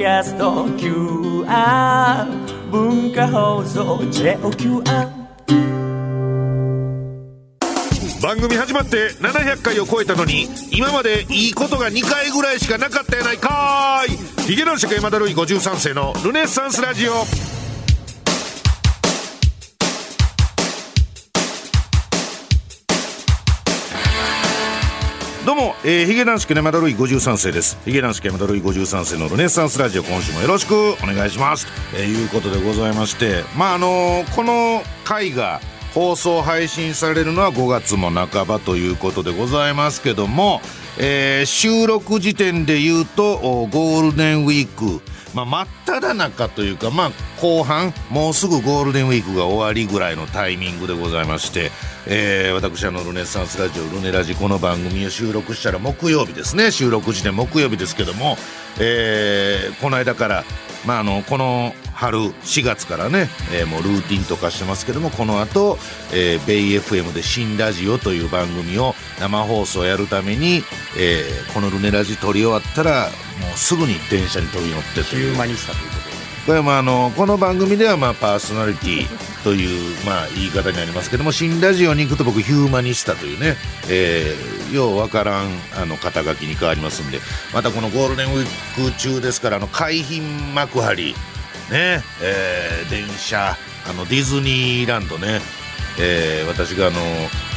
キャスト QR 文化放送 JOQR 番組始まって700回を超えたのに今までいいことが2回ぐらいしかなかったやないかーい。ヒゲ男爵山田るい53世のルネッサンスラジオ。えー、ヒゲ男子山田るい53世です。ヒゲ男子山田るい53世のルネッサンスラジオ。今週もよろしくお願いします。と、えー、いうことでございまして。まああのーこの回が放送配信されるのは5月も半ばということでございますけども、えー収録時点で言うとゴールデンウィーク。まあ、真っ只中というか、まあ、後半もうすぐゴールデンウィークが終わりぐらいのタイミングでございまして、えー私あのルネッサンスラジオルネラジこの番組を収録したら木曜日ですね。収録時点木曜日ですけども、えーこの間から、まあ、あのこの春4月からね、えーもうルーティンとかしてますけどもこの後、えーベイ FM で「新ラジオ」という番組を生放送やるために、えーこのルネラジ撮り終わったらもうすぐに電車に飛び乗ってとヒいう。ューマニスタということで。これはまああのこの番組ではまあパーソナリティというまあ言い方になりますけども新ラジオに行くと僕ヒューマニスタというね、えーようわからんあの肩書きに変わりますんでまたこのゴールデンウィーク中ですからあの海浜幕張ねえー電車あのディズニーランドね、えー私があの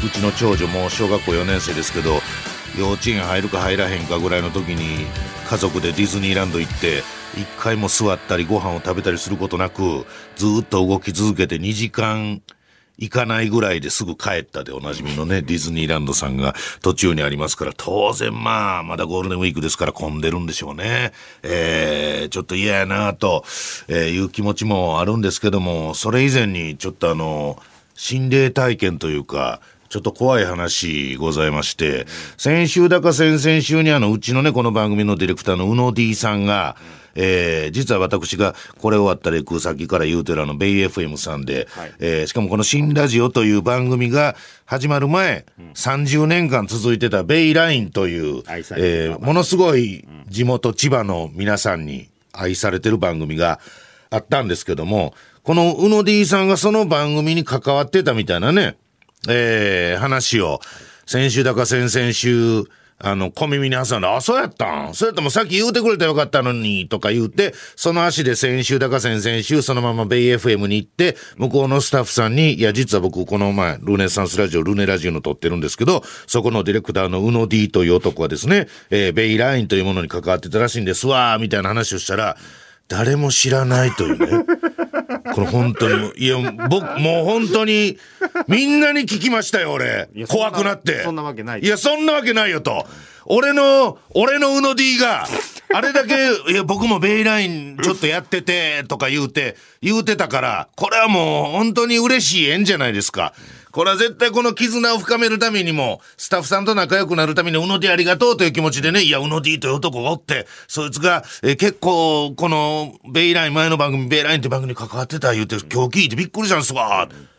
うちの長女も小学校4年生ですけど幼稚園入るか入らへんかぐらいの時に家族でディズニーランド行って一回も座ったりご飯を食べたりすることなくずっと動き続けて2時間行かないぐらいですぐ帰ったでおなじみのね、ディズニーランドさんが途中にありますから、当然まあ、まだゴールデンウィークですから混んでるんでしょうね。えー、ちょっと嫌やなと、えいう気持ちもあるんですけども、それ以前にちょっとあの、心霊体験というか、ちょっと怖い話ございまして、先週だか先々週にあの、うちのね、この番組のディレクターの宇野 D さんが、えー実は私がこれ終わったら行く先から言うてるあの、ベイ FM さんで、はい。えーしかもこの新ラジオという番組が始まる前、30年間続いてたベイラインという、えーものすごい地元千葉の皆さんに愛されてる番組があったんですけども、この宇野 D さんがその番組に関わってたみたいなね、えー話を、先週だか先々週、あの、小耳に挟んで、あ、そうやったん？そうやったもさっき言うてくれたらよかったのに、とか言うて、その足で先週だか先々週、そのままベイ FM に行って、向こうのスタッフさんに、いや、実は僕、この前、ルネサンスラジオ、ルネラジオの撮ってるんですけど、そこのディレクターの宇野 D という男はですね、えーベイラインというものに関わってたらしいんですわ、みたいな話をしたら、誰も知らないというね。これ本当にいや、僕、もう本当に、みんなに聞きましたよ、俺怖くなって。そんなわけないいや、そんなわけないよと。俺の、俺のうの D が、あれだけ、いや、僕もベイラインちょっとやってて、とか言うて、言うてたから、これはもう本当に嬉しい縁じゃないですか。これは絶対この絆を深めるためにも、スタッフさんと仲良くなるために、うの D ありがとうという気持ちでね、いや、うの D という男がおって、そいつが、え結構、この、ベイライン、前の番組、ベイラインって番組に関わってた言うて、今日聞いてびっくりしたんですわ。う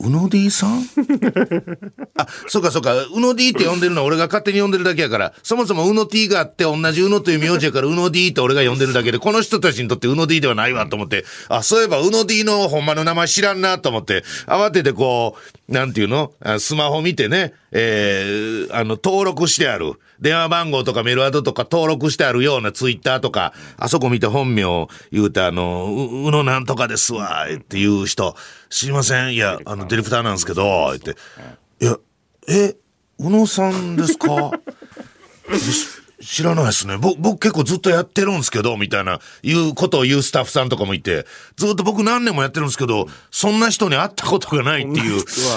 うの D さん？あ、そうかそうか。うの D って呼んでるのは俺が勝手に呼んでるだけやから、そもそもうの T があって同じうのという名字やから、うの D って俺が呼んでるだけで、この人たちにとってうの D ではないわと思って、あ、そういえばうの D のほんまの名前知らんなと思って、慌ててこう、なんていうの？スマホ見てね、えー、あの、登録してある。電話番号とかメールアドとか登録してあるようなツイッターとか、あそこ見て本名言うて、あの、う、うのなんとかですわ、っていう人、知りません。いや、あの、ディレクターなんですけど、って。いや、え、宇野さんですか？知らないですね。僕、僕結構ずっとやってるんですけど、みたいな、いうことを言うスタッフさんとかもいて、ずっと僕何年もやってるんですけど、そんな人に会ったことがないっていう。来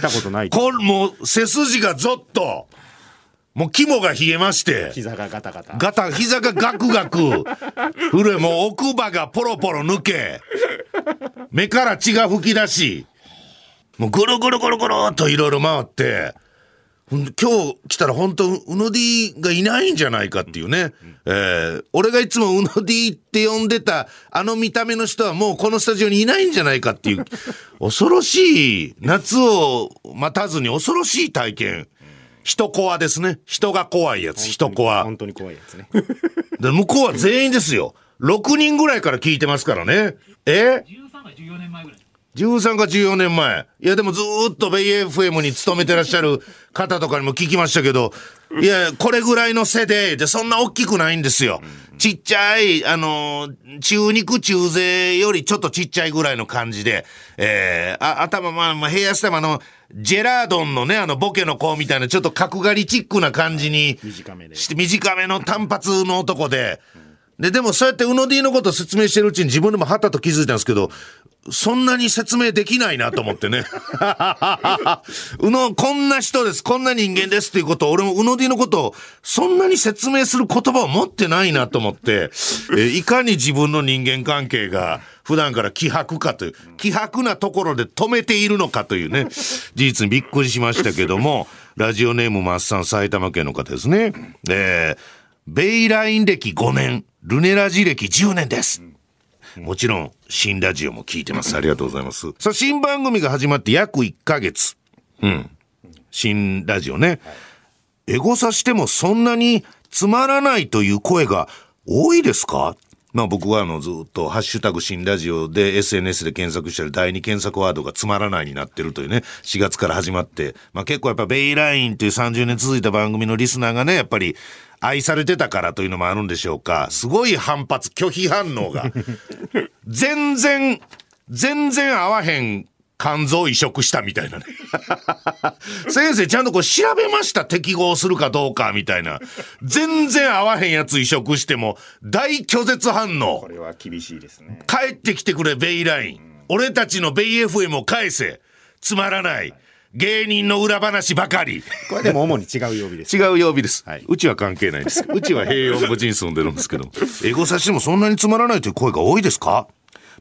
たことないこれもう背筋がゾッと、もう肝が冷えまして、膝がガタガタガタ、膝がガクガク、震え、もう奥歯がポロポロ抜け、目から血が吹き出し、もうぐるぐるぐるぐるっといろいろ回って、今日来たら本当うの D がいないんじゃないかっていうね。えー俺がいつもうの D って呼んでたあの見た目の人はもうこのスタジオにいないんじゃないかっていう、恐ろしい、夏を待たずに恐ろしい体験。人コアですね。人が怖いやつ、人コア。本当に怖いやつね で向こうは全員ですよ。6人ぐらいから聞いてますからね。え？13が14年前ぐらい。13か14年前。いや、でもずーっとベイ FM に勤めてらっしゃる方とかにも聞きましたけど、いや、これぐらいの背で、で、そんな大きくないんですよ。ちっちゃい、あのー中肉中背よりちょっとちっちゃいぐらいの感じで、えー、あ、頭、まあ、まあ、ヘアスタイルあの、ジェラードンのね、あの、ボケの子みたいな、ちょっと角刈りチックな感じに、短めでして短めの単発の男で、で、でもそうやってウノディのことを説明してるうちに自分でもはたと気づいたんですけど、そんなに説明できないなと思ってね。うの、こんな人です、こんな人間ですっていうことを、俺もウノディのことを、そんなに説明する言葉を持ってないなと思って、えいかに自分の人間関係が、普段から希薄かという、希薄なところで止めているのかというね、事実にびっくりしましたけども、ラジオネームマッサン埼玉県の方ですね。えーベイライン歴5年、ルネラジ歴10年です。もちろん、新ラジオも聞いてます。ありがとうございます。さあ、新番組が始まって約1ヶ月。うん。新ラジオね。エゴサしてもそんなにつまらないという声が多いですか？まあ僕はあのずっとハッシュタグ新ラジオで SNS で検索したら第二検索ワードがつまらないになってるというね、4月から始まって、まあ結構やっぱベイラインという30年続いた番組のリスナーがね、やっぱり愛されてたからというのもあるんでしょうか。すごい反発、拒否反応が。全然、全然合わへん肝臓移植したみたいなね。先生ちゃんとこう調べました適合するかどうかみたいな。全然合わへんやつ移植しても大拒絶反応こ。れは厳しいですね。帰ってきてくれベイライン。俺たちのベイ FM を返せ。つまらない。芸人の裏話ばかり。これでも主に違う曜日です。違う曜日です、はいうちは関係ないです。うちは平穏無事に住んでるんですけど。エゴサしてもそんなにつまらないという声が多いですか？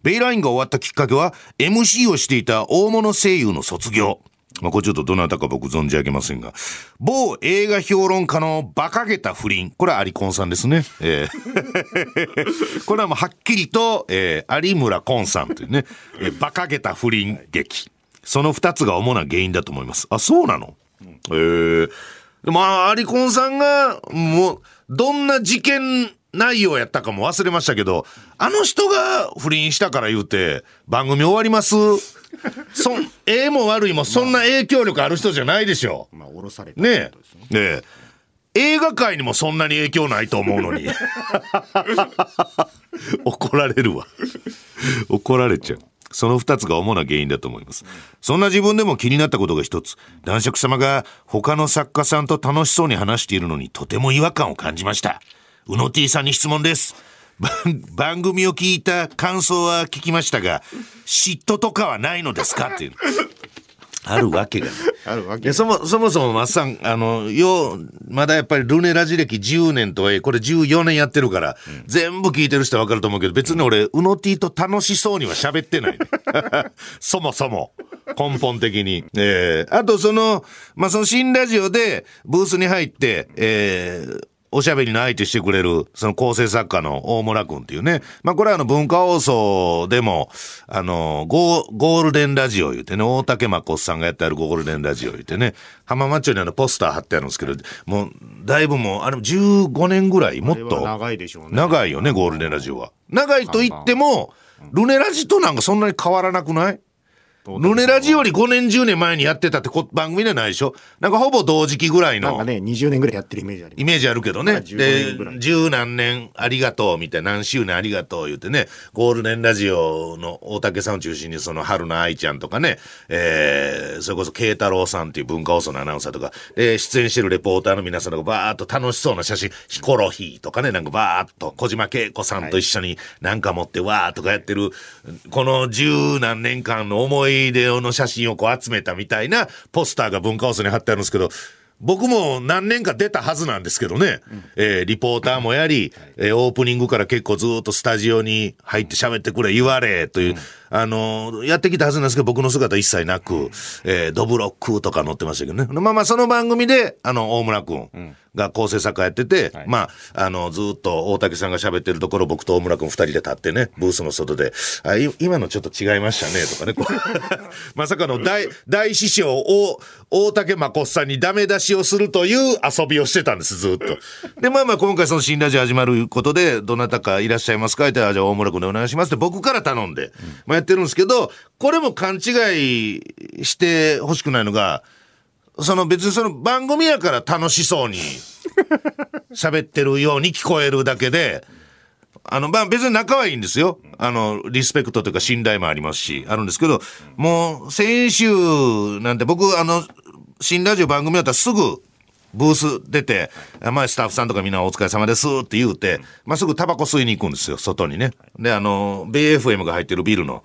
ベイラインが終わったきっかけは MC をしていた大物声優の卒業。まあ、これちょっとどなたか僕存じ上げませんが。某映画評論家の馬鹿げた不倫。これはアリコンさんですね。えー これはもうはっきりと、えー有村コンさんというね、えー馬鹿げた不倫劇。その二つが主な原因だと思います。あ、そうなの？えーでも、あアリコンさんが、もう、どんな事件内容やったかも忘れましたけど、あの人が不倫したから言うて、番組終わります？そん、ええも悪いもそんな影響力ある人じゃないでしょ。まあ、降ろされたねえ。ねえ。映画界にもそんなに影響ないと思うのに。怒られるわ。怒られちゃう。その二つが主な原因だと思います。そんな自分でも気になったことが一つ。男爵様が他の作家さんと楽しそうに話しているのにとても違和感を感じました。うの T さんに質問です。番組を聞いた感想は聞きましたが、嫉妬とかはないのですか？っていう。あるわけが。ない。あるわけ。そもそもそもマッサンあのようまだやっぱりルネラジ歴10年とはいえこれ14年やってるから、全部聞いてる人は分かると思うけど別に俺うの T と楽しそうには喋ってない、ね、そもそも。根本的に、えーあとそのまあその新ラジオでブースに入ってえーおしゃべりの相手してくれる、その構成作家の大村くんっていうね。まあこれはあの文化放送でも、あの、ゴーゴールデンラジオ言うてね、大竹誠さんがやってあるゴールデンラジオ言うてね、浜松町にあのポスター貼ってあるんですけど、もう、だいぶもう、あれも15年ぐらい、もっと。長いでしょうね。長いよね、ゴールデンラジオは。長いと言っても、ルネラジとなんかそんなに変わらなくない？ルネラジより5年10年前にやってたってこ番組じゃないでしょ？なんかほぼ同時期ぐらいの。なんかね、20年ぐらいやってるイメージあります。イメージあるけどね。まあ15で十何年ありがとうみたいな、何周年ありがとう言ってね、ゴールデンラジオの大竹さんを中心に、その春菜愛ちゃんとかね、えー、それこそ慶太郎さんっていう文化放送のアナウンサーとか、で、出演してるレポーターの皆さんとかバーっと楽しそうな写真、ヒコロヒーとかね、なんかバーっと小島慶子さんと一緒になんか持ってわーっとかやってる、この十何年間の思い出の写真をこう集めたみたいなポスターが文化放送に貼ってあるんですけど、僕も何年か出たはずなんですけどね、えーリポーターもやり、えーオープニングから結構ずっとスタジオに入って喋ってくれ言われという、あの、やってきたはずなんですけど、僕の姿一切なく、えードブロックとか載ってましたけどね。まあまあ、その番組で、あの、大村くんが構成作家やってて、まあ、あの、ずっと大竹さんが喋ってるところ、僕と大村くん二人で立ってね、ブースの外で、あ、い今のちょっと違いましたね、とかね。まさかの大、大師匠、大、大竹誠さんにダメ出しをするという遊びをしてたんです、ずっと。で、まあまあ、今回その新ラジオ始まることで、どなたかいらっしゃいますか？って、あじゃあ大村君でお願いしますって僕から頼んで、まあやってるんですけど、これも勘違いしてほしくないのが、その別にその番組やから楽しそうに 喋ってるように聞こえるだけで、あの、まあ別に仲はいいんですよ。あの、リスペクトというか信頼もありますし、あるんですけど、もう先週なんて僕、あの、新ラジオ番組だったらすぐ、ブース出て、まあスタッフさんとかみんなお疲れ様ですって言うて、まあすぐタバコ吸いに行くんですよ、外にね。で、あの、ベイ FM が入ってるビルの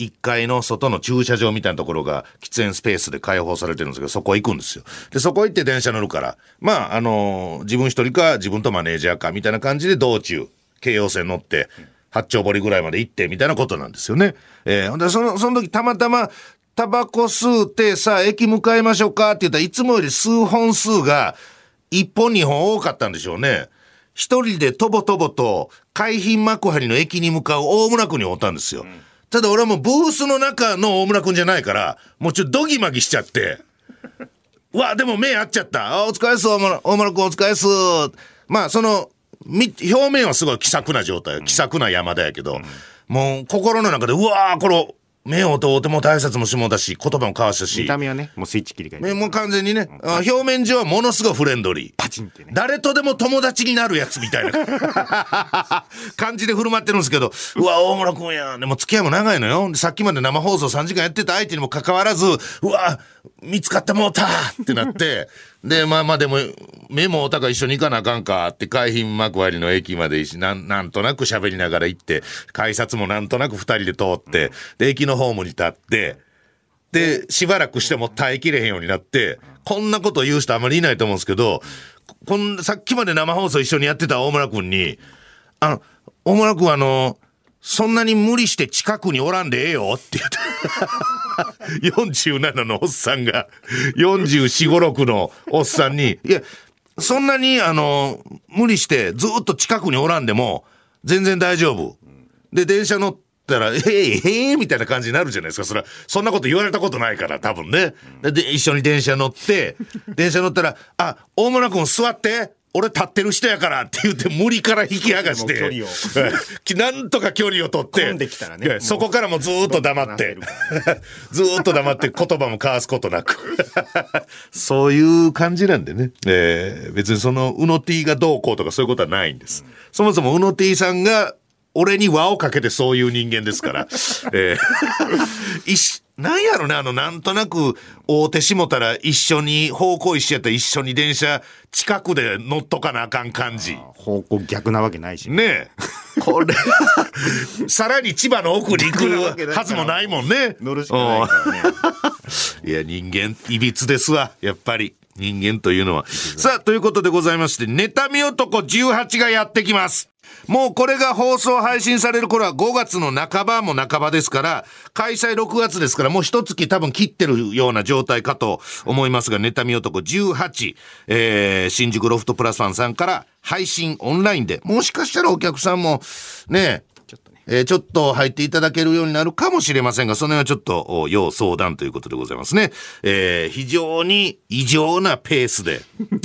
1階の外の駐車場みたいなところが喫煙スペースで開放されてるんですけど、そこ行くんですよ。で、そこ行って電車乗るから、まあ、あの、自分一人か自分とマネージャーかみたいな感じで道中、京葉線乗って、八丁堀ぐらいまで行ってみたいなことなんですよね。えーほんで、その、その時たまたま、タバコ吸うて、さあ、駅向かいましょうかって言ったらいつもより数本数が、1本2本多かったんでしょうね。一人でとぼとぼと、海浜幕張の駅に向かう大村区におったんですよ。ただ俺はもうブースの中の大村くんじゃないから、もうちょっとドギマギしちゃって。うわ、でも目合っちゃった。あ、お疲れっす、大村、大村くんお疲れっす。まあ、その、み、表面はすごい気さくな状態、気さくな山田やけど、もう心の中で、うわー、これ、目を通っても大切もしもだし、言葉も交わしたし見、た目はね、もうスイッチ切り替えて。もう完全にね、あ表面上はものすごいフレンドリー。チンってね。誰とでも友達になるやつみたいな感じで振る舞ってるんですけど、うわ、大村君や。でも付き合いも長いのよ。さっきまで生放送3時間やってた相手にもかかわらず、うわ、見つかってもうたってなって、で、まあまあでも、目もおたか一緒に行かなあかんかって、海浜幕張の駅まで一緒なん、なんとなく喋りながら行って、改札もなんとなく二人で通って、で、駅のホームに立って、で、しばらくしても耐えきれへんようになって、こんなこと言う人あまりいないと思うんですけど、こんさっきまで生放送一緒にやってた大村君に、あの、大村君あの、そんなに無理して近くにおらんでええよって言って。47のおっさんが、44、5、6のおっさんに、いや、そんなにあの、無理してずっと近くにおらんでも、全然大丈夫。で、電車乗ったら、ええええみたいな感じになるじゃないですか。それは、そんなこと言われたことないから、多分ね。で、で一緒に電車乗って、電車乗ったら、あ、大村君座って。俺立ってる人やからって言って無理から引き剥がして、なんとか距離を取って、混んできたらねそこからもずーっと黙って、ずーっと黙って言葉も交わすことなく。そういう感じなんでね。えー別にその、うの T がどうこうとかそういうことはないんです。そもそもうの T さんが、俺に輪をかけてそういう人間ですから。えーいしなんやろね、あの、なんとなく、大手しもたら一緒に、方向一緒やったら一緒に電車近くで乗っとかなあかん感じ。方向逆なわけないし。ねえ。これ、さらに千葉の奥に行くはずもないもんね。乗るしかないね。いや、人間、いびつですわ。やっぱり。人間というのは。さあ、ということでございまして、妬み男18がやってきます。もうこれが放送配信される頃は5月の半ばも半ばですから、開催6月ですから、もう一月多分切ってるような状態かと思いますが、妬み男18、えー、新宿ロフトプラスワンさんから配信オンラインで、もしかしたらお客さんも、ね、ちょっとね。えーちょっと入っていただけるようになるかもしれませんが、その辺はちょっと、お要相談ということでございますね。えー非常に異常なペースで。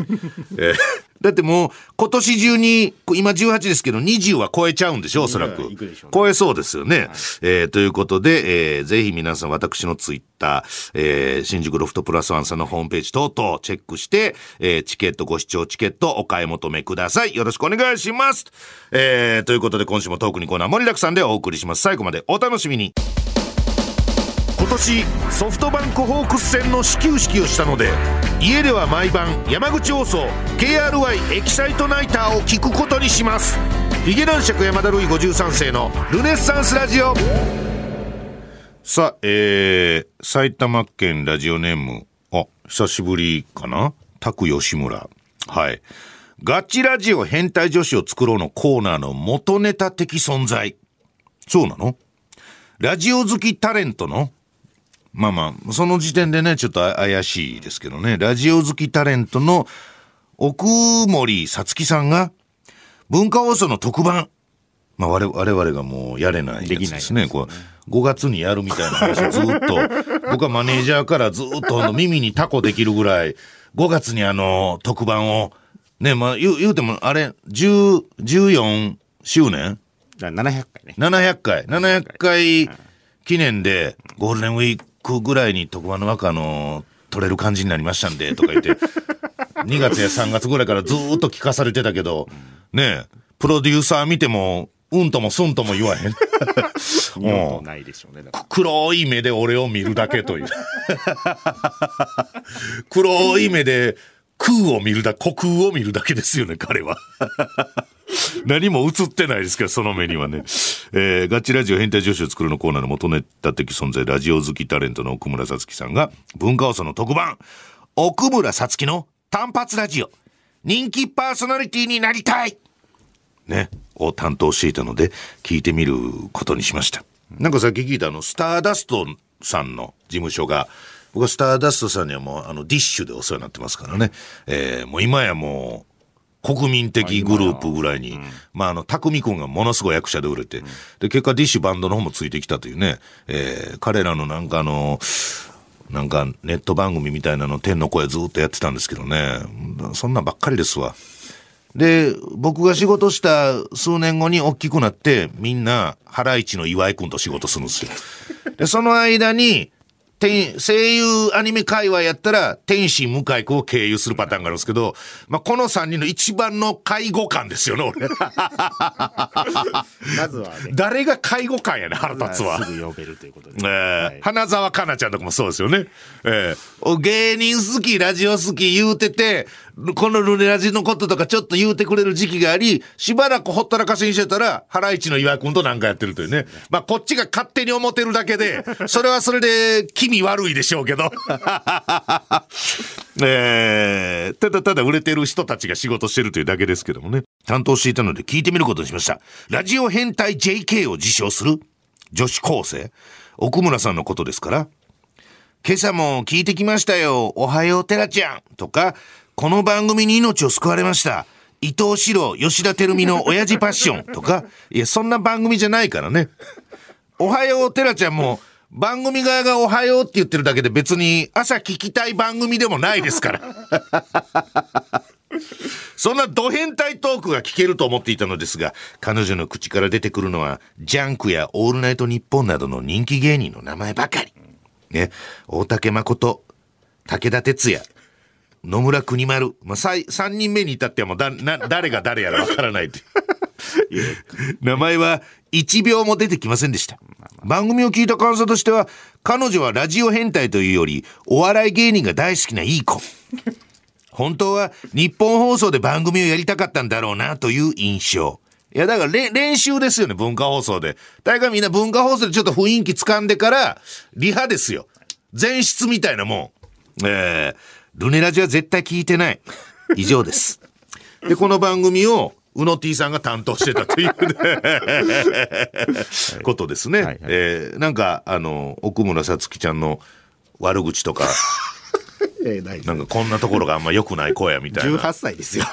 えーだってもう、今年中に、こ今18ですけど、20は超えちゃうんでしょ、おそらく。ね超えそうですよね。えーということで、えーぜひ皆さん私のツイッター、えー新宿ロフトプラスワンさんのホームページ等々チェックして、えーチケットご視聴チケットお買い求めください。よろしくお願いします。えーということで今週もトークにコーナー盛りだくさんでお送りします。最後までお楽しみに。今年ソフトバンクホークス戦の始球式をしたので家では毎晩山口放送 KRY エキサイトナイターを聞くことにします。ヒゲ男爵山田るい53世のルネッサンスラジオ。さあえー、埼玉県ラジオネーム。あ久しぶりかな？拓吉村。はい。ガチラジオ変態女子を作ろうのコーナーの元ネタ的存在。そうなの？ラジオ好きタレントの、まあまあ、その時点でね、ちょっとあ怪しいですけどね、ラジオ好きタレントの奥森さつきさんが、文化放送の特番、まあ我々我々がもうやれないやつですね。こう5月にやるみたいな話をずっと、僕はマネージャーからずっとあの耳にタコできるぐらい、5月にあの特番を、ね、まあ言う言うてもあれ、10、14周年？だから700回ね。700回、700回。記念で、ゴールデンウィークぐらいに特番の枠あの、取れる感じになりましたんで、とか言って、2月や3月ぐらいからずーっと聞かされてたけど、ねえ、プロデューサー見ても、うんともすんとも言わへん。二度とないでしょうね。黒い目で俺を見るだけという。黒い目で空を見るだ、虚空を見るだけですよね、彼は。何も映ってないですけど、その目にはね。えー、ガチラジオ変態女子を作るのコーナーの元ネタ的存在、ラジオ好きタレントの奥村さつきさんが、文化放送の特番、奥村さつきの単発ラジオ、人気パーソナリティになりたいね、を担当していたので、聞いてみることにしました。なんかさっき聞いたあの、スターダストさんの事務所が、僕はスターダストさんにはもう、あの、ディッシュでお世話になってますからね。えーもう今やもう、国民的グループぐらいに、まあ、あの、匠くんがものすごい役者で売れて、で、結果ディッシュバンドの方もついてきたというね、えー彼らのなんかあの、なんかネット番組みたいなの天の声ずっとやってたんですけどね、そんなんばっかりですわ。で、僕が仕事した数年後に大きくなって、みんな、ハライチの岩井くんと仕事するんですよ。で、その間に、天声優アニメ界隈やったら、天心向井くんを経由するパターンがあるんですけど、まあ、この3人の一番の介護官ですよね、俺。まずはね、誰が介護官やね、腹立つわ。すぐ呼べるということで。えーはい花澤香菜ちゃんとかもそうですよね。えーお芸人好き、ラジオ好き言うてて、このルネラジのこととかちょっと言うてくれる時期があり、しばらくほったらかしにしてたら、ハライチの岩井くんとなんかやってるというね。まあ、こっちが勝手に思ってるだけで、それはそれで気味悪いでしょうけど。えーただただ売れてる人たちが仕事してるというだけですけどもね。担当していたので聞いてみることにしました。ラジオ変態 JK を自称する女子高生奥村さんのことですから。今朝も聞いてきましたよ。おはよう、テラちゃん。とか、この番組に命を救われました。伊藤四郎、吉田照美の親父パッション。とか、いや、そんな番組じゃないからね。おはよう、テラちゃんも、番組側がおはようって言ってるだけで別に朝聞きたい番組でもないですから。そんなド変態トークが聞けると思っていたのですが、彼女の口から出てくるのは、ジャンクやオールナイトニッポンなどの人気芸人の名前ばかり。ね、大竹誠、武田鉄矢、野村国丸、まあ、さい三人目に至ってはもうだ、な、誰が誰やらわからないという。名前は1秒も出てきませんでした。番組を聞いた感想としては、彼女はラジオ変態というより、お笑い芸人が大好きないい子。本当は日本放送で番組をやりたかったんだろうなという印象。いや、だかられ練習ですよね、文化放送で。大概みんな文化放送でちょっと雰囲気掴んでから、リハですよ。前室みたいなもん。えー、ルネラジは絶対聞いてない。以上です。で、この番組を、うの T さんが担当してたというね、ことですね。はいはいえーなんか、あの、奥村さつきちゃんの悪口とか、えーないなんかこんなところがあんま良くない子やみたいな。18歳ですよ。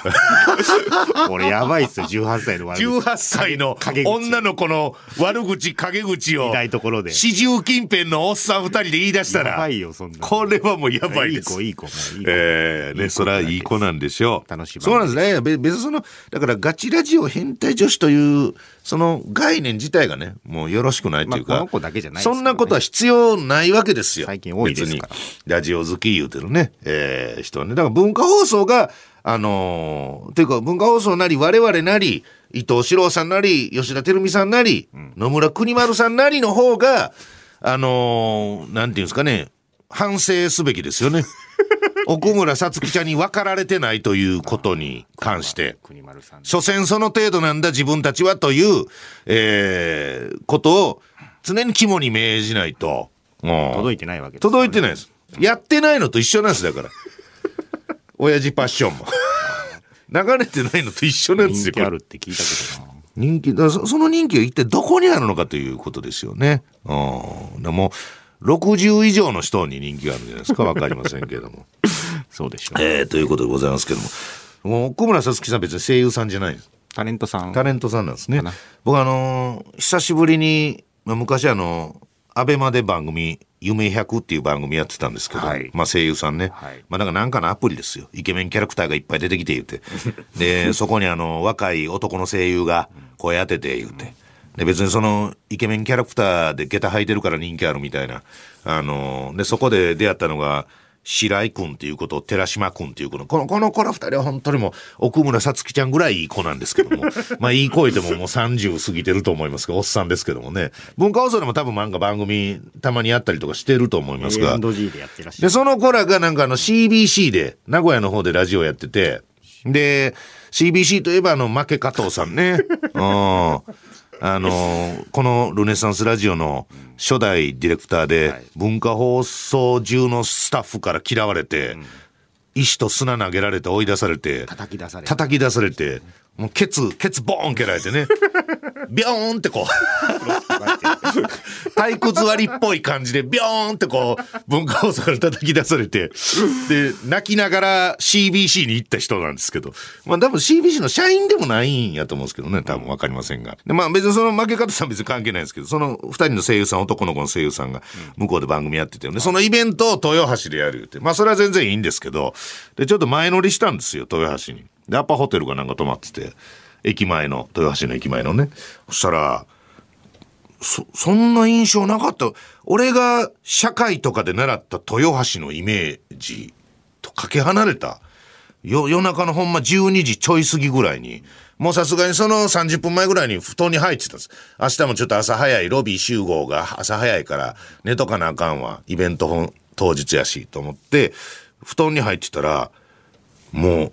俺やばいっすよ、18歳の悪口18歳の女の子の悪口、陰口を、痛いところで。四十近辺のおっさん二人で言い出したらやば、いよ、そんな。これはもうやばいです。いい子、いい子、いい子。ええね、それはいい子なんでしょう。楽しいそうなんですね。べ別にその、だからガチラジオ変態女子という、その概念自体がね、もうよろしくないというか、まあこの子だけじゃないねそんなことは必要ないわけですよ。最近多いですから別にラジオ好き言うてるね、えー人はね。だから文化放送が、あのーというか文化放送なり我々なり、伊藤四郎さんなり、吉田照美さんなり、野村国丸さんなりの方が、あのーなんていうんですかね、反省すべきですよね。奥村さつきちゃんに分かられてないということに関して。所詮その程度なんだ自分たちはという、えーことを常に肝に銘じないと。届いてないわけです。届いてないです。やってないのと一緒なんですだから。親父パッションも。流れてないのと一緒なんですで人気あるって聞いたけどな。人気だその人気は一体どこにあるのかということですよね。うん。もう60以上の人に人気があるんじゃないですか？分かりませんけれども。そうでしょう、ね、えー、ということでございますけども。もう小村さつきさん別に声優さんじゃないです。タレントさん。タレントさんなんですね。僕あのー、久しぶりに、まあ、昔あのーアベマで番組「夢100」っていう番組やってたんですけど、はい、まあ、声優さんね、はい、まあ、だからなんかのアプリですよ。イケメンキャラクターがいっぱい出てきて言うて。でそこにあの若い男の声優が声当てて言うて。で別にそのイケメンキャラクターで下駄履いてるから人気あるみたいな。あのでそこで出会ったのが白井君っていうこと、寺島君っていうこの、この、この子ら二人は本当にもう、奥村さつきちゃんぐらいいい子なんですけども、まあいい声でももう30過ぎてると思いますが、おっさんですけどもね、文化放送でも多分なんか番組たまにあったりとかしてると思いますが、でその子らがなんかあの CBC で、名古屋の方でラジオやってて、で、CBC といえばあの、負け加藤さんね、うん。あの、このルネサンスラジオの初代ディレクターで、文化放送中のスタッフから嫌われて、石と砂投げられて追い出されて、叩き出されて、叩き出されて、もうケツ、ケツボーン蹴られてね。ビョーンってこう。体育座りっぽい感じでビョーンってこう文化放送から叩き出されて。で泣きながら CBC に行った人なんですけど。まあ多分 CBC の社員でもないんやと思うんですけどね多分分かりませんが。でまあ別にその負け方さん別に関係ないですけどその2人の声優さん男の子の声優さんが向こうで番組やってて、ね、そのイベントを豊橋でやるって。まあそれは全然いいんですけど。でちょっと前乗りしたんですよ豊橋に。でアパホテルがなんか泊まってて。駅前の、豊橋の駅前のね。そしたら、そ、そんな印象なかった。俺が社会とかで習った豊橋のイメージとかけ離れた。よ、夜中のほんま12時ちょい過ぎぐらいに、もうさすがにその30分前ぐらいに布団に入ってたんです。明日もちょっと朝早いロビー集合が朝早いから寝とかなあかんわ。イベント本当日やしと思って、布団に入ってたら、もう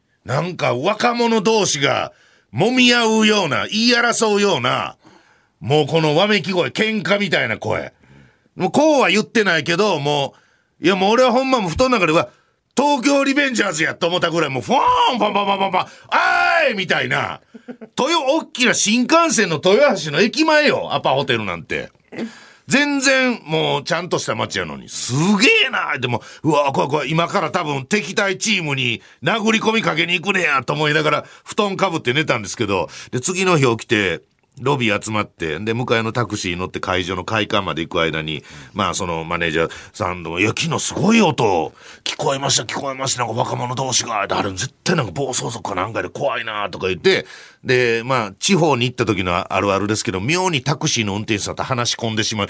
なんか若者同士が揉み合うような、言い争うような、もうこのわめき声、喧嘩みたいな声。もうこうは言ってないけど、もう、いやもう俺はほんまも布団の中では、東京リベンジャーズやと思ったぐらい、もう、ファーンパンパンパンパンパン、あーいみたいな。豊、大きな新幹線の豊橋の駅前よ、アパホテルなんて。全然、もう、ちゃんとした街やのに。すげえなでも、うわ、怖い怖い。今から多分敵対チームに殴り込みかけに行くねや、と思いながら、布団かぶって寝たんですけど、で、次の日起きて、ロビー集まって、で、迎えのタクシー乗って会場の会館まで行く間に、まあ、そのマネージャーさんの、いや、昨日すごい音、聞こえました、聞こえました、なんか若者同士が、あれ絶対なんか暴走族かなんかで怖いなとか言って、で、まあ、地方に行った時のあるあるですけど、妙にタクシーの運転手さんと話し込んでしまう。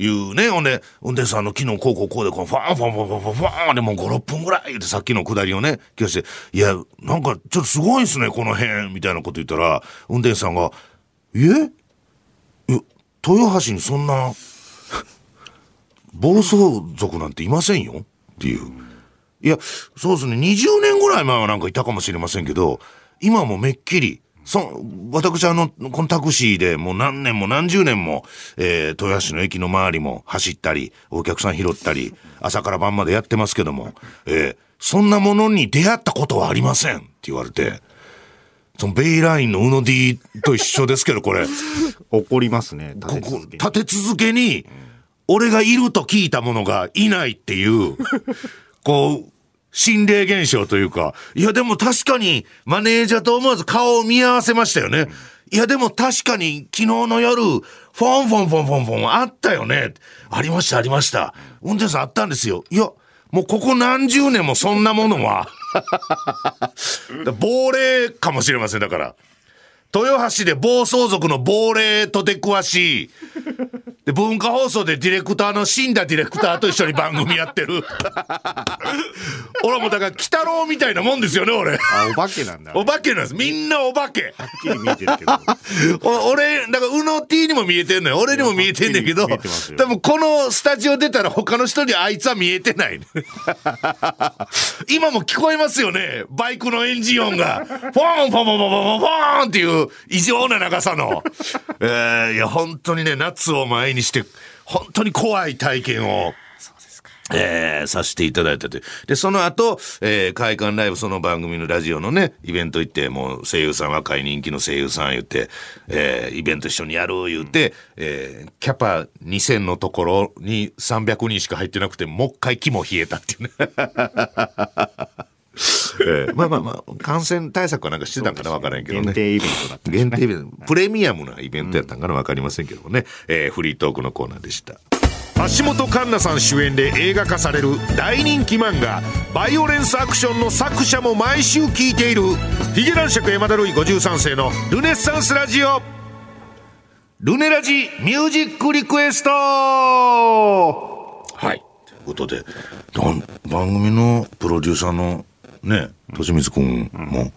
いうね。ほんで、運転手さんの昨日こうこうこうで、このファンファンファンファンファンファンでもう5、6分ぐらいってさっきの下りをね、聞かして、いや、なんかちょっとすごいんすね、この辺、みたいなこと言ったら、運転手さんが、え？豊橋にそんな 暴走族なんていませんよ。っていう。いや、そうですね、20年ぐらい前はなんかいたかもしれませんけど、今もめっきり、そ私あの、このタクシーでもう何年も何十年も、えー、豊橋の駅の周りも走ったり、お客さん拾ったり、朝から晩までやってますけども、えー、そんなものに出会ったことはありません。って言われて、そのベイラインのウノディと一緒ですけど、これ。怒りますね、立て続けに。立て続けに、俺がいると聞いたものがいないっていう、こう、心霊現象というか、いやでも確かにマネージャーと思わず顔を見合わせましたよね。いやでも確かに昨日の夜、フォンフォンフォンフォンフォンあったよね。ありましたありました。運転手さんあったんですよ。いや、もうここ何十年もそんなものは 亡霊かもしれません、だから。豊橋で暴走族の亡霊と出くわし、で、文化放送でディレクターの死んだディレクターと一緒に番組やってる。俺もだから、鬼太郎みたいなもんですよね、俺。あ、お化けなんだ。お化けなんです。みんなお化け。はっきり見えてるけど。お俺、だから、うの T にも見えてんのよ。俺にも見えてんねんけど、多分このスタジオ出たら他の人にあいつは見えてない。今も聞こえますよね。バイクのエンジン音が。フォーン、フォン、フォン、フォン、フォン、フォーンっていう異常な長さの。えー、いや、本当にね、夏を前にして、本当に怖い体験を。えー、させていただいたという。で、その後、えー、会館ライブ、その番組のラジオのね、イベント行って、もう声優さん、若い人気の声優さん言って、えー、イベント一緒にやろう言って、えー、キャパ2000のところに300人しか入ってなくて、もう一回気も冷えたっていうね。えーまあまあまあ、感染対策はなんかしてたんかなわからんけどね。限定イベントだった。限定イベント、プレミアムなイベントやったんかなわかりませんけどもね、えーフリートークのコーナーでした。橋本環奈さん主演で映画化される大人気漫画「バイオレンスアクション」の作者も毎週聞いているヒゲ男爵山田るい53世のルネッサンスラジオ。ルネラジミュージックリクエスト。はい。ということで番組のプロデューサーのね利光君も、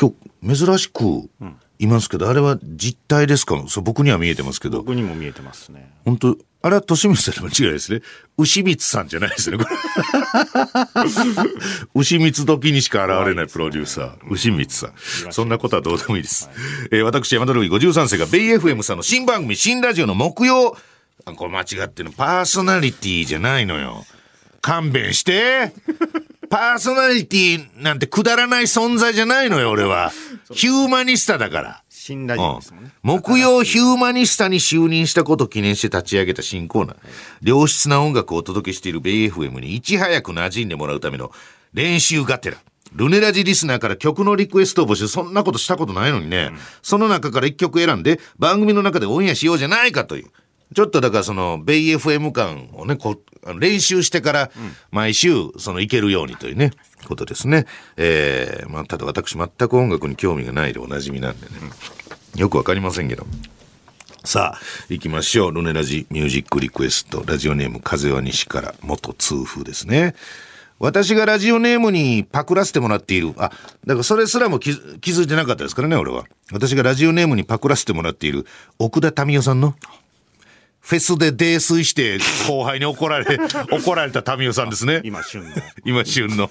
今日珍しくいますけど、あれは実体ですか？そう僕には見えてますけど僕にも見えてますね。本当あれは利光さんの違いですね。牛光さんじゃないですね、これ。牛光時にしか現れないプロデューサー、牛光さん。そんなことはどうでもいいです。えー私、山田ルイ53世が、ベイ FM さんの新番組、新ラジオの木曜、あこれ間違ってるの、パーソナリティじゃないのよ。勘弁して。パーソナリティなんてくだらない存在じゃないのよ、俺は。ヒューマニスタだから。新ラジオですもんね。木曜ヒューマニスタに就任したことを記念して立ち上げた新コーナー。良質な音楽をお届けしているベイ FM にいち早く馴染んでもらうための練習がてら。ルネラジリスナーから曲のリクエストを募集、そんなことしたことないのにね。その中から一曲選んで番組の中でオンエアしようじゃないかという。ちょっとだからその、ベイ FM 感をね、こ練習してから、毎週、その、いけるようにというね、ことですね。えー、まあ、ただ私全く音楽に興味がないでおなじみなんでね。よくわかりませんけど。さあ、行きましょう。ルネラジミュージックリクエスト。ラジオネーム、風は西から、元痛風ですね。私がラジオネームにパクらせてもらっている。あ、だからそれすらも気づいてなかったですからね、俺は。私がラジオネームにパクらせてもらっている、奥田民生さんの、フェスで泥酔して後輩に怒られ、怒られた民生さんですね。今旬の。今旬の。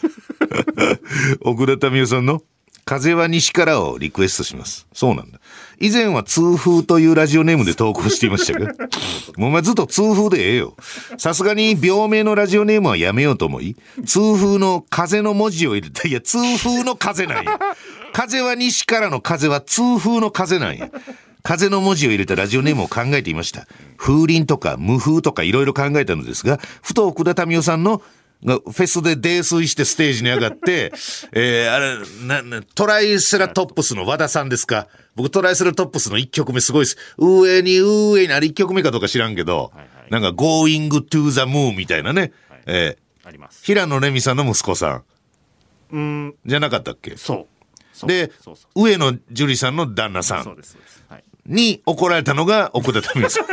奥田民生さんの「風は西から」をリクエストします。そうなんだ。以前は痛風というラジオネームで投稿していましたが もうお前ずっと痛風でええよ。さすがに病名のラジオネームはやめようと思い痛風の風の文字を入れた。いや痛風の風なんや。風は西からの風は痛風の風なんや風の文字を入れたラジオネームを考えていました。風鈴とか無風とかいろいろ考えたのですが、ふと奥田民生さんのがフェスで泥酔してステージに上がって、えー、あれ、な、な、トライセラトップスの和田さんですか？僕トライセラトップスの1曲目すごいです。上に上に、あれ1曲目かどうか知らんけど、なんか Going to the Moon みたいなね、えー、あります。平野レミさんの息子さんうーん、じゃなかったっけ？そう。で上野樹里さんの旦那さんそうです、そうです。はい。に怒られたのが奥田民生 さん。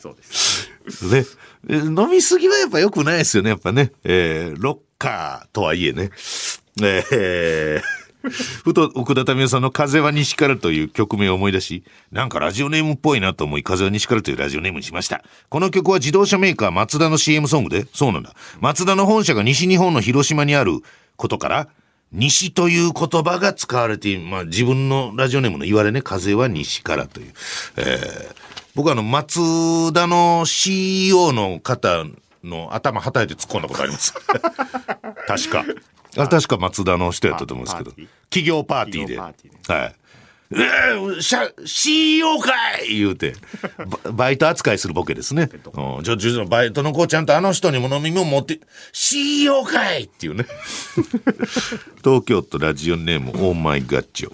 そうです。ね。え飲みすぎはやっぱ良くないですよね、やっぱね。えーロッカーとはいえね。えー ふと奥田民生さんの風は西からという曲名を思い出し、なんかラジオネームっぽいなと思い、風は西からというラジオネームにしました。この曲は自動車メーカーマツダの CM ソングで、そうなんだ。マツダの本社が西日本の広島にあることから、西という言葉が使われて。まあ自分のラジオネームの言われね、風は西からという。えー僕はあの、松田の CEO の方の頭はたいて突っ込んだことあります。確か。あれ確か松田の人やったと思うんですけど。企業パーティーで。はい。えー、しゃ CEO かい言うてバ、バイト扱いするボケですね。うん、ちょ、ちょ、バイトの子ちゃんとあの人にも飲み物持って、CEO かいっていうね。東京都ラジオネーム、オーマイガッチョ。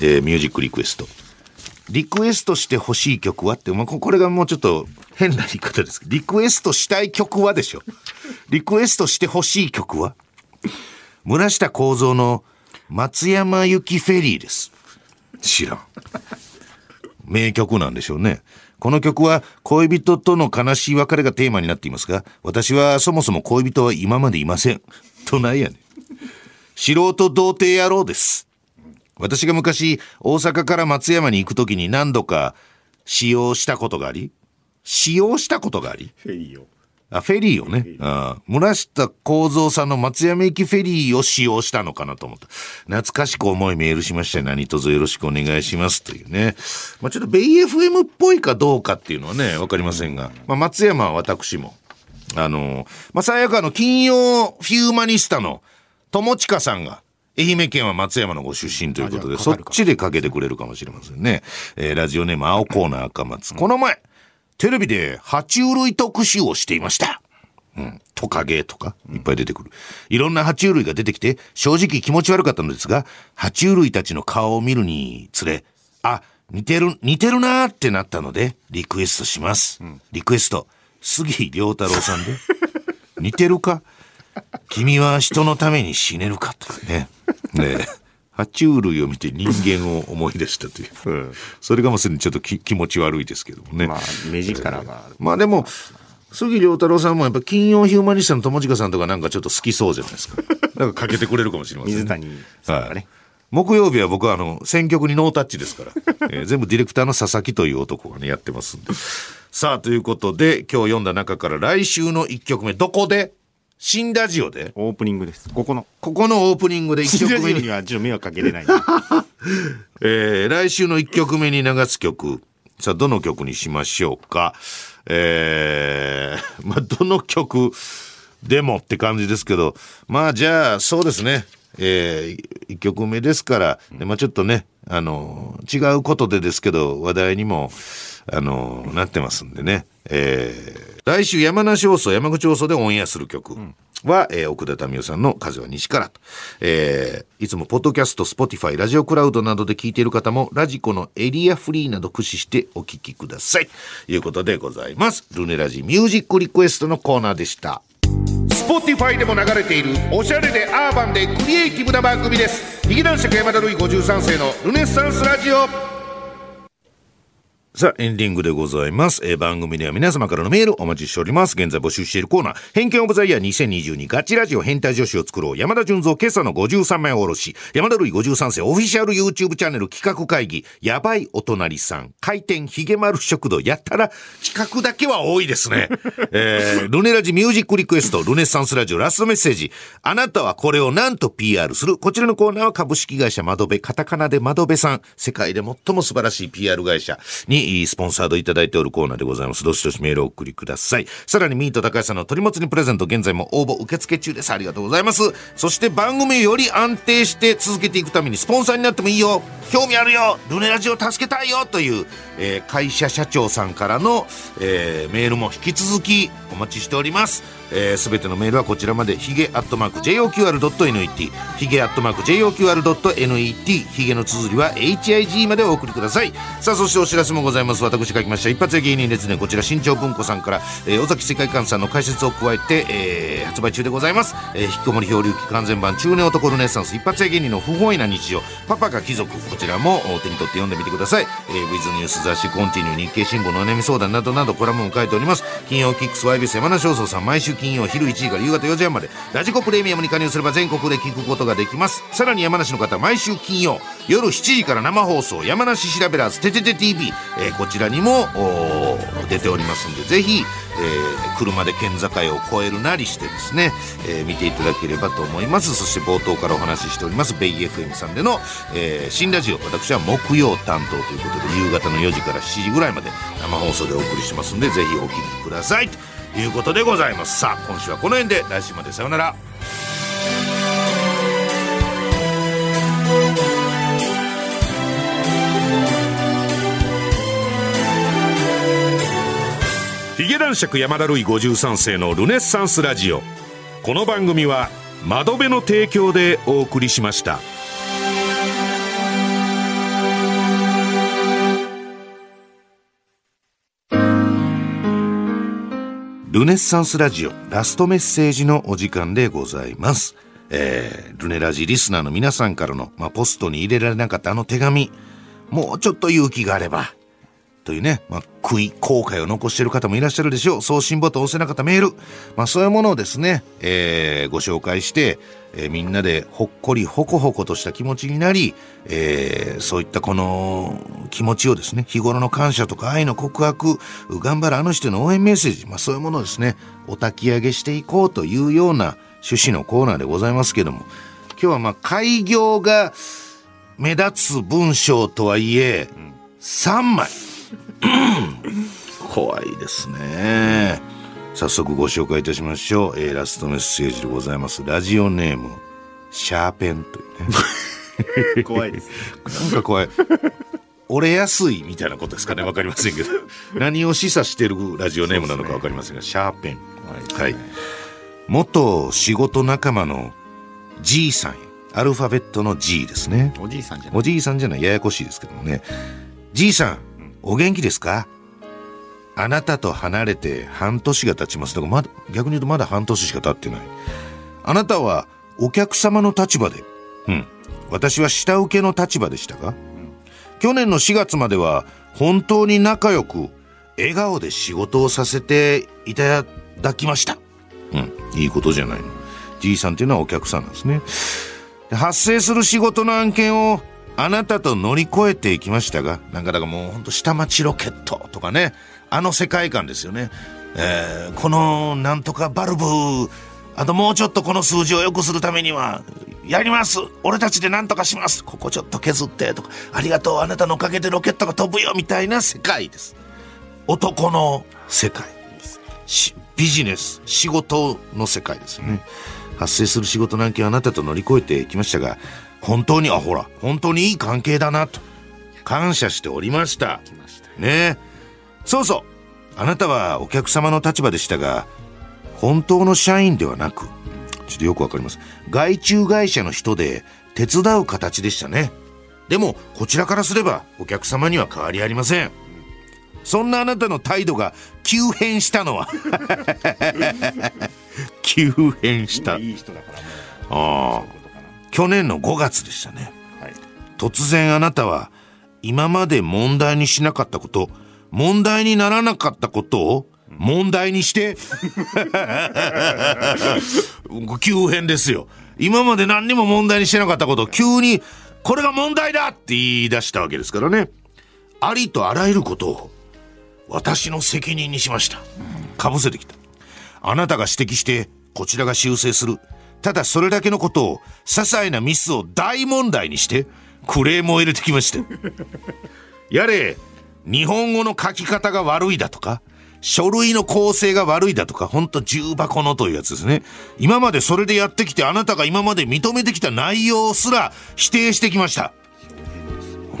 えーミュージックリクエスト。リクエストしてほしい曲はって、まあ、ここれがもうちょっと変な言い方ですけど、リクエストしたい曲はでしょ。リクエストしてほしい曲は村下幸三の松山行きフェリーです。知らん。名曲なんでしょうね。この曲は恋人との悲しい別れがテーマになっていますが、私はそもそも恋人は今までいません。となんやねん。素人童貞野郎です。私が昔、大阪から松山に行くときに何度か使用したことがあり、使用したことがあり、あ、フェリーをね。ああ村下幸三さんの松山行きフェリーを使用したのかなと思った。懐かしく思いメールしましたよ何卒よろしくお願いしますというね。まあちょっとベイ FM っぽいかどうかっていうのはね、わかりませんが。まあ松山は私も。あの、まあ最悪あの、金曜フューマニスタの友近さんが、愛媛県は松山のご出身ということで、そっちでかけてくれるかもしれませんね。えーラジオネーム青コーナー赤松。この前、テレビで爬虫類特集をしていました。うん。トカゲとか、いっぱい出てくる。いろんな爬虫類が出てきて、正直気持ち悪かったのですが、爬虫類たちの顔を見るにつれ、あ、似てる、似てるなーってなったので、リクエストします。リクエスト、杉良太郎さんで。似てるか？君は人のために死ねるかとね。ねえ爬虫類を見て人間を思い出したという。うんそれがもうすでにちょっとき気持ち悪いですけどもね。まあ、目力がある。まあでも、杉良太郎さんもやっぱ金曜ヒューマニスタの友近さんとかなんかちょっと好きそうじゃないですか。なんかかけてくれるかもしれません、水谷さんがね。木曜日は僕はあの、選曲にノータッチですから、えー全部ディレクターの佐々木という男がね、やってますんで。さあ、ということで、今日読んだ中から来週の1曲目、どこで？新ラジオで？オープニングです。ここの。ここのオープニングで1新ラ曲目にジオにはちょっと迷惑かけれないんで。えー来週の1曲目に流す曲。さあ、どの曲にしましょうか？えー、まあ、どの曲でもって感じですけど、まあ、じゃあ、そうですね。えー、1曲目ですから、でまあ、ちょっとね、あの、違うことでですけど、話題にも、あの、なってますんでね。えー来週山梨放送、山口放送でオンエアする曲は、えー奥田民生さんの風は西からと。えーいつもポッドキャスト、スポティファイ、ラジオクラウドなどで聞いている方も、ラジコのエリアフリーなど駆使してお聞きください。ということでございます。ルネラジミュージックリクエストのコーナーでした。スポティファイでも流れているおしゃれでアーバンでクリエイティブな番組です劇団四季山田るい53世のルネッサンスラジオさあ、エンディングでございます。えー番組では皆様からのメールお待ちしております。現在募集しているコーナー、偏見オブザイヤー2022ガチラジオ変態女子を作ろう。山田純三今朝の53枚おろし。山田るい53世オフィシャル YouTube チャンネル企画会議。やばいお隣さん。開店ひげ丸食堂。やったら企画だけは多いですね。えールネラジミュージックリクエスト、ルネサンスラジオラストメッセージ。あなたはこれを何と PR するこちらのコーナーは株式会社窓辺、カタカナで窓辺さん。世界で最も素晴らしい PR 会社にスポンサードいただいておるコーナーでございます。どしどしメールをお送りください。さらにミート高橋さんの鳥もつにプレゼント、現在も応募受付中です。ありがとうございます。そして番組をより安定して続けていくためにスポンサーになってもいいよ。興味あるよ。ルネラジオ助けたいよ。という、えー会社社長さんからの、えーメールも引き続きお待ちしております。えー、べ、てのメールはこちらまで、ヒゲアットマーク JOQR.net、ヒゲアットマーク JOQR.net、ヒゲの綴りは HIG までお送りください。さあ、そしてお知らせもございます。私書きました、一発芸人列伝、こちら新潮文庫さんから、えー尾崎世界観さんの解説を加えて、えー発売中でございます。えー引きこもり漂流記完全版、中年男ルネッサンス、一発芸人の不本意な日常、パパが貴族、こちらも手に取って読んでみてください。えー、ウィズニュース雑誌コンティニュー、日経新聞のお悩み相談などなどコラムも書いております。金曜キックス YBS 山梨放送さん、毎週金曜昼1時から夕方4時半まで、ラジコプレミアムに加入すれば全国で聞くことができます。さらに山梨の方、毎週金曜、夜7時から生放送、山梨調べらず、ててて TV、えーこちらにもお出ておりますんで、ぜひ、えー車で県境を越えるなりしてですね、えー見ていただければと思いますそして冒頭からお話ししておりますベイ FM さんでの、えー新ラジオ私は木曜担当ということで夕方の4時から7時ぐらいまで生放送でお送りしますんでぜひお聞きくださいいうことでございます。さあ今週はこの辺で来週までさようなら。ヒゲ男爵山田るい53世のルネッサンスラジオ。この番組は窓辺の提供でお送りしました。ルネッサンスラジオラストメッセージのお時間でございます。えー、ルネラジリスナーの皆さんからの、まあ、ポストに入れられなかったあの手紙、もうちょっと勇気があれば、というね、まあ、悔い、後悔を残している方もいらっしゃるでしょう。送信ボタンを押せなかったメール。まあ、そういうものをですね、えー、ご紹介して、えーみんなでほっこりほこほことした気持ちになり、えーそういったこの気持ちをですね、日頃の感謝とか愛の告白、頑張るあの人への応援メッセージ、まあそういうものをですね、お焚き上げしていこうというような趣旨のコーナーでございますけども、今日はまあ開業が目立つ文章とはいえ、3枚。怖いですね。早速ご紹介いたしましょう。えーラストメッセージでございます。ラジオネーム、シャーペンというね。怖いです。なんか怖い。折れやすいみたいなことですかね。わかりませんけど。何を示唆してるラジオネームなのかわかりませんが、シャーペン。はい。元仕事仲間の G さんへ。アルファベットの G ですね。おじいさんじゃない。おじいさんじゃない、ややこしいですけどもね。じいさん、お元気ですか？あなたと離れて半年が経ちます。だからまだ、逆に言うとまだ半年しか経ってない。あなたはお客様の立場で、うん。私は下請けの立場でしたが、去年の4月までは本当に仲良く、笑顔で仕事をさせていただきました。うん。いいことじゃないの。じいさんっていうのはお客さんなんですね。で発生する仕事の案件をあなたと乗り越えていきましたが、なんかだからもうほんと下町ロケットとかね、あの世界観ですよね。えーこのなんとかバルブ、あともうちょっとこの数字を良くするためには、やります俺たちで何とかしますここちょっと削ってとか、ありがとうあなたのおかげでロケットが飛ぶよみたいな世界です。男の世界。しビジネス、仕事の世界ですよね。発生する仕事なんけあなたと乗り越えていきましたが、本当に、あ、ほら、本当にいい関係だなと、感謝しておりました。ねえ。そうそう。あなたはお客様の立場でしたが、本当の社員ではなく、ちょっとよくわかります。外注会社の人で手伝う形でしたね。でも、こちらからすればお客様には変わりありません。そんなあなたの態度が急変したのは 急変したいい人だからもう。ああ去年の5月でしたね。はい。突然あなたは今まで問題にしなかったこと問題にならなかったことを問題にして急変ですよ。今まで何にも問題にしてなかったことを急にこれが問題だって言い出したわけですからね。ありとあらゆることを私の責任にしました。かぶせてきた。あなたが指摘してこちらが修正するただそれだけのことを些細なミスを大問題にしてクレームを入れてきました やれ日本語の書き方が悪いだとか書類の構成が悪いだとかほんと重箱のというやつですね。今までそれでやってきてあなたが今まで認めてきた内容すら否定してきました。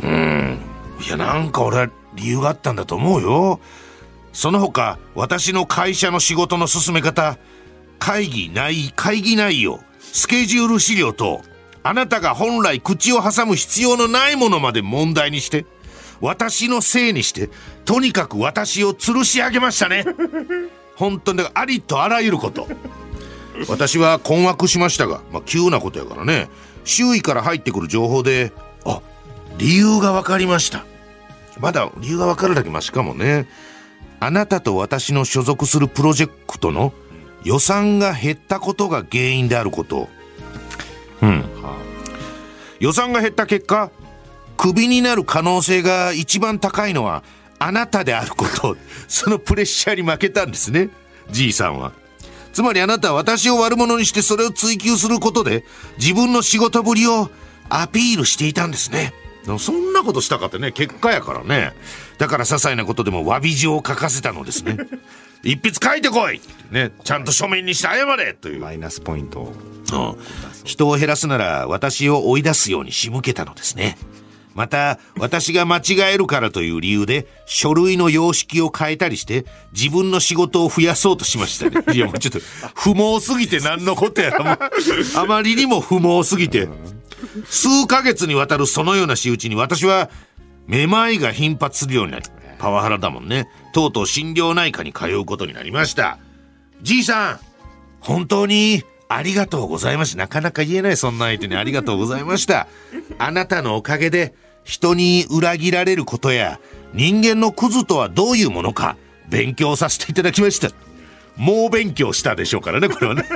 うん。いやなんか俺は理由があったんだと思うよ。その他私の会社の仕事の進め方会議内会議内容スケジュール資料とあなたが本来口を挟む必要のないものまで問題にして私のせいにしてとにかく私を吊るし上げましたね。本当にありとあらゆること。私は困惑しましたが、まあ、急なことやからね。周囲から入ってくる情報であ理由が分かりました。まだ理由が分かるだけマシかもねあなたと私の所属するプロジェクトの予算が減ったことが原因であること。うん。予算が減った結果クビになる可能性が一番高いのはあなたであること。そのプレッシャーに負けたんですね。じいさんは。つまりあなたは私を悪者にしてそれを追求することで自分の仕事ぶりをアピールしていたんですね。でもそんなことしたかってね結果やからね。だから些細なことでも詫び状を書かせたのですね一筆書いてこいねちゃんと書面にして謝れというマイナスポイントを。うん人を減らすなら私を追い出すように仕向けたのですね。また、私が間違えるからという理由で、書類の様式を変えたりして、自分の仕事を増やそうとしましたね。いや、もうちょっと、不毛すぎて何のことや あまりにも不毛すぎて。数ヶ月にわたるそのような仕打ちに私は、めまいが頻発するようになり、パワハラだもんね。とうとう心療内科に通うことになりました。じいさん、本当にありがとうございました。なかなか言えないそんな相手にありがとうございました。あなたのおかげで人に裏切られることや人間のクズとはどういうものか勉強させていただきました猛勉強したでしょうからねこれはね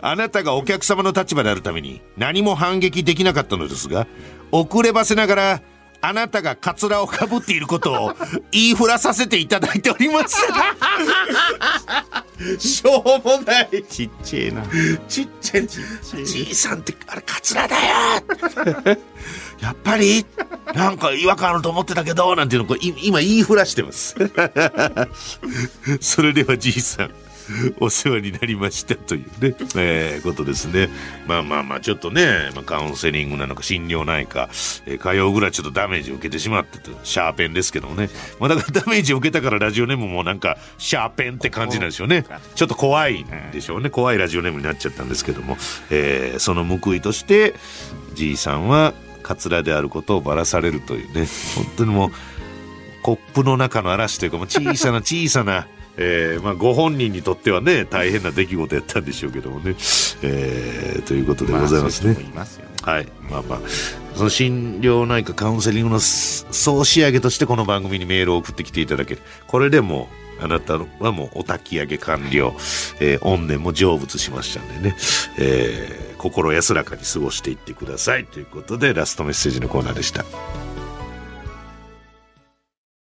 あなたがお客様の立場であるために何も反撃できなかったのですが遅ればせながらあなたがカツラをかぶっていることを言いふらさせていただいております。しょうもない。ちっちゃいな。ちっちゃい。じい。さんってあれカツラだよ。やっぱりなんか違和感あると思ってたけどなんていうのをこうい今言いふらしてます。それではじいさん お世話になりましたというね、えーことですね。まあまあまあ、ちょっとね、まあ、カウンセリングなのか心療内科、えー通うぐらいちょっとダメージを受けてしまってと、シャーペンですけどもね。まあだから ダメージを受けたからラジオネームもなんか、シャーペンって感じなんでしょうね。ちょっと怖いんでしょうね。怖いラジオネームになっちゃったんですけども、えーその報いとして、じいさんは、カツラであることをばらされるというね、本当にもう、コップの中の嵐というか、もう小さな小さな、えーまあ、ご本人にとってはね、大変な出来事やったんでしょうけどもね。えーということでございますね。はい。まあまあ、その心療内科カウンセリングのす総仕上げとしてこの番組にメールを送ってきていただける。これでもう、あなたはもうお焚き上げ完了。えー、怨念も成仏しましたんでね。えー心安らかに過ごしていってください。ということで、ラストメッセージのコーナーでした。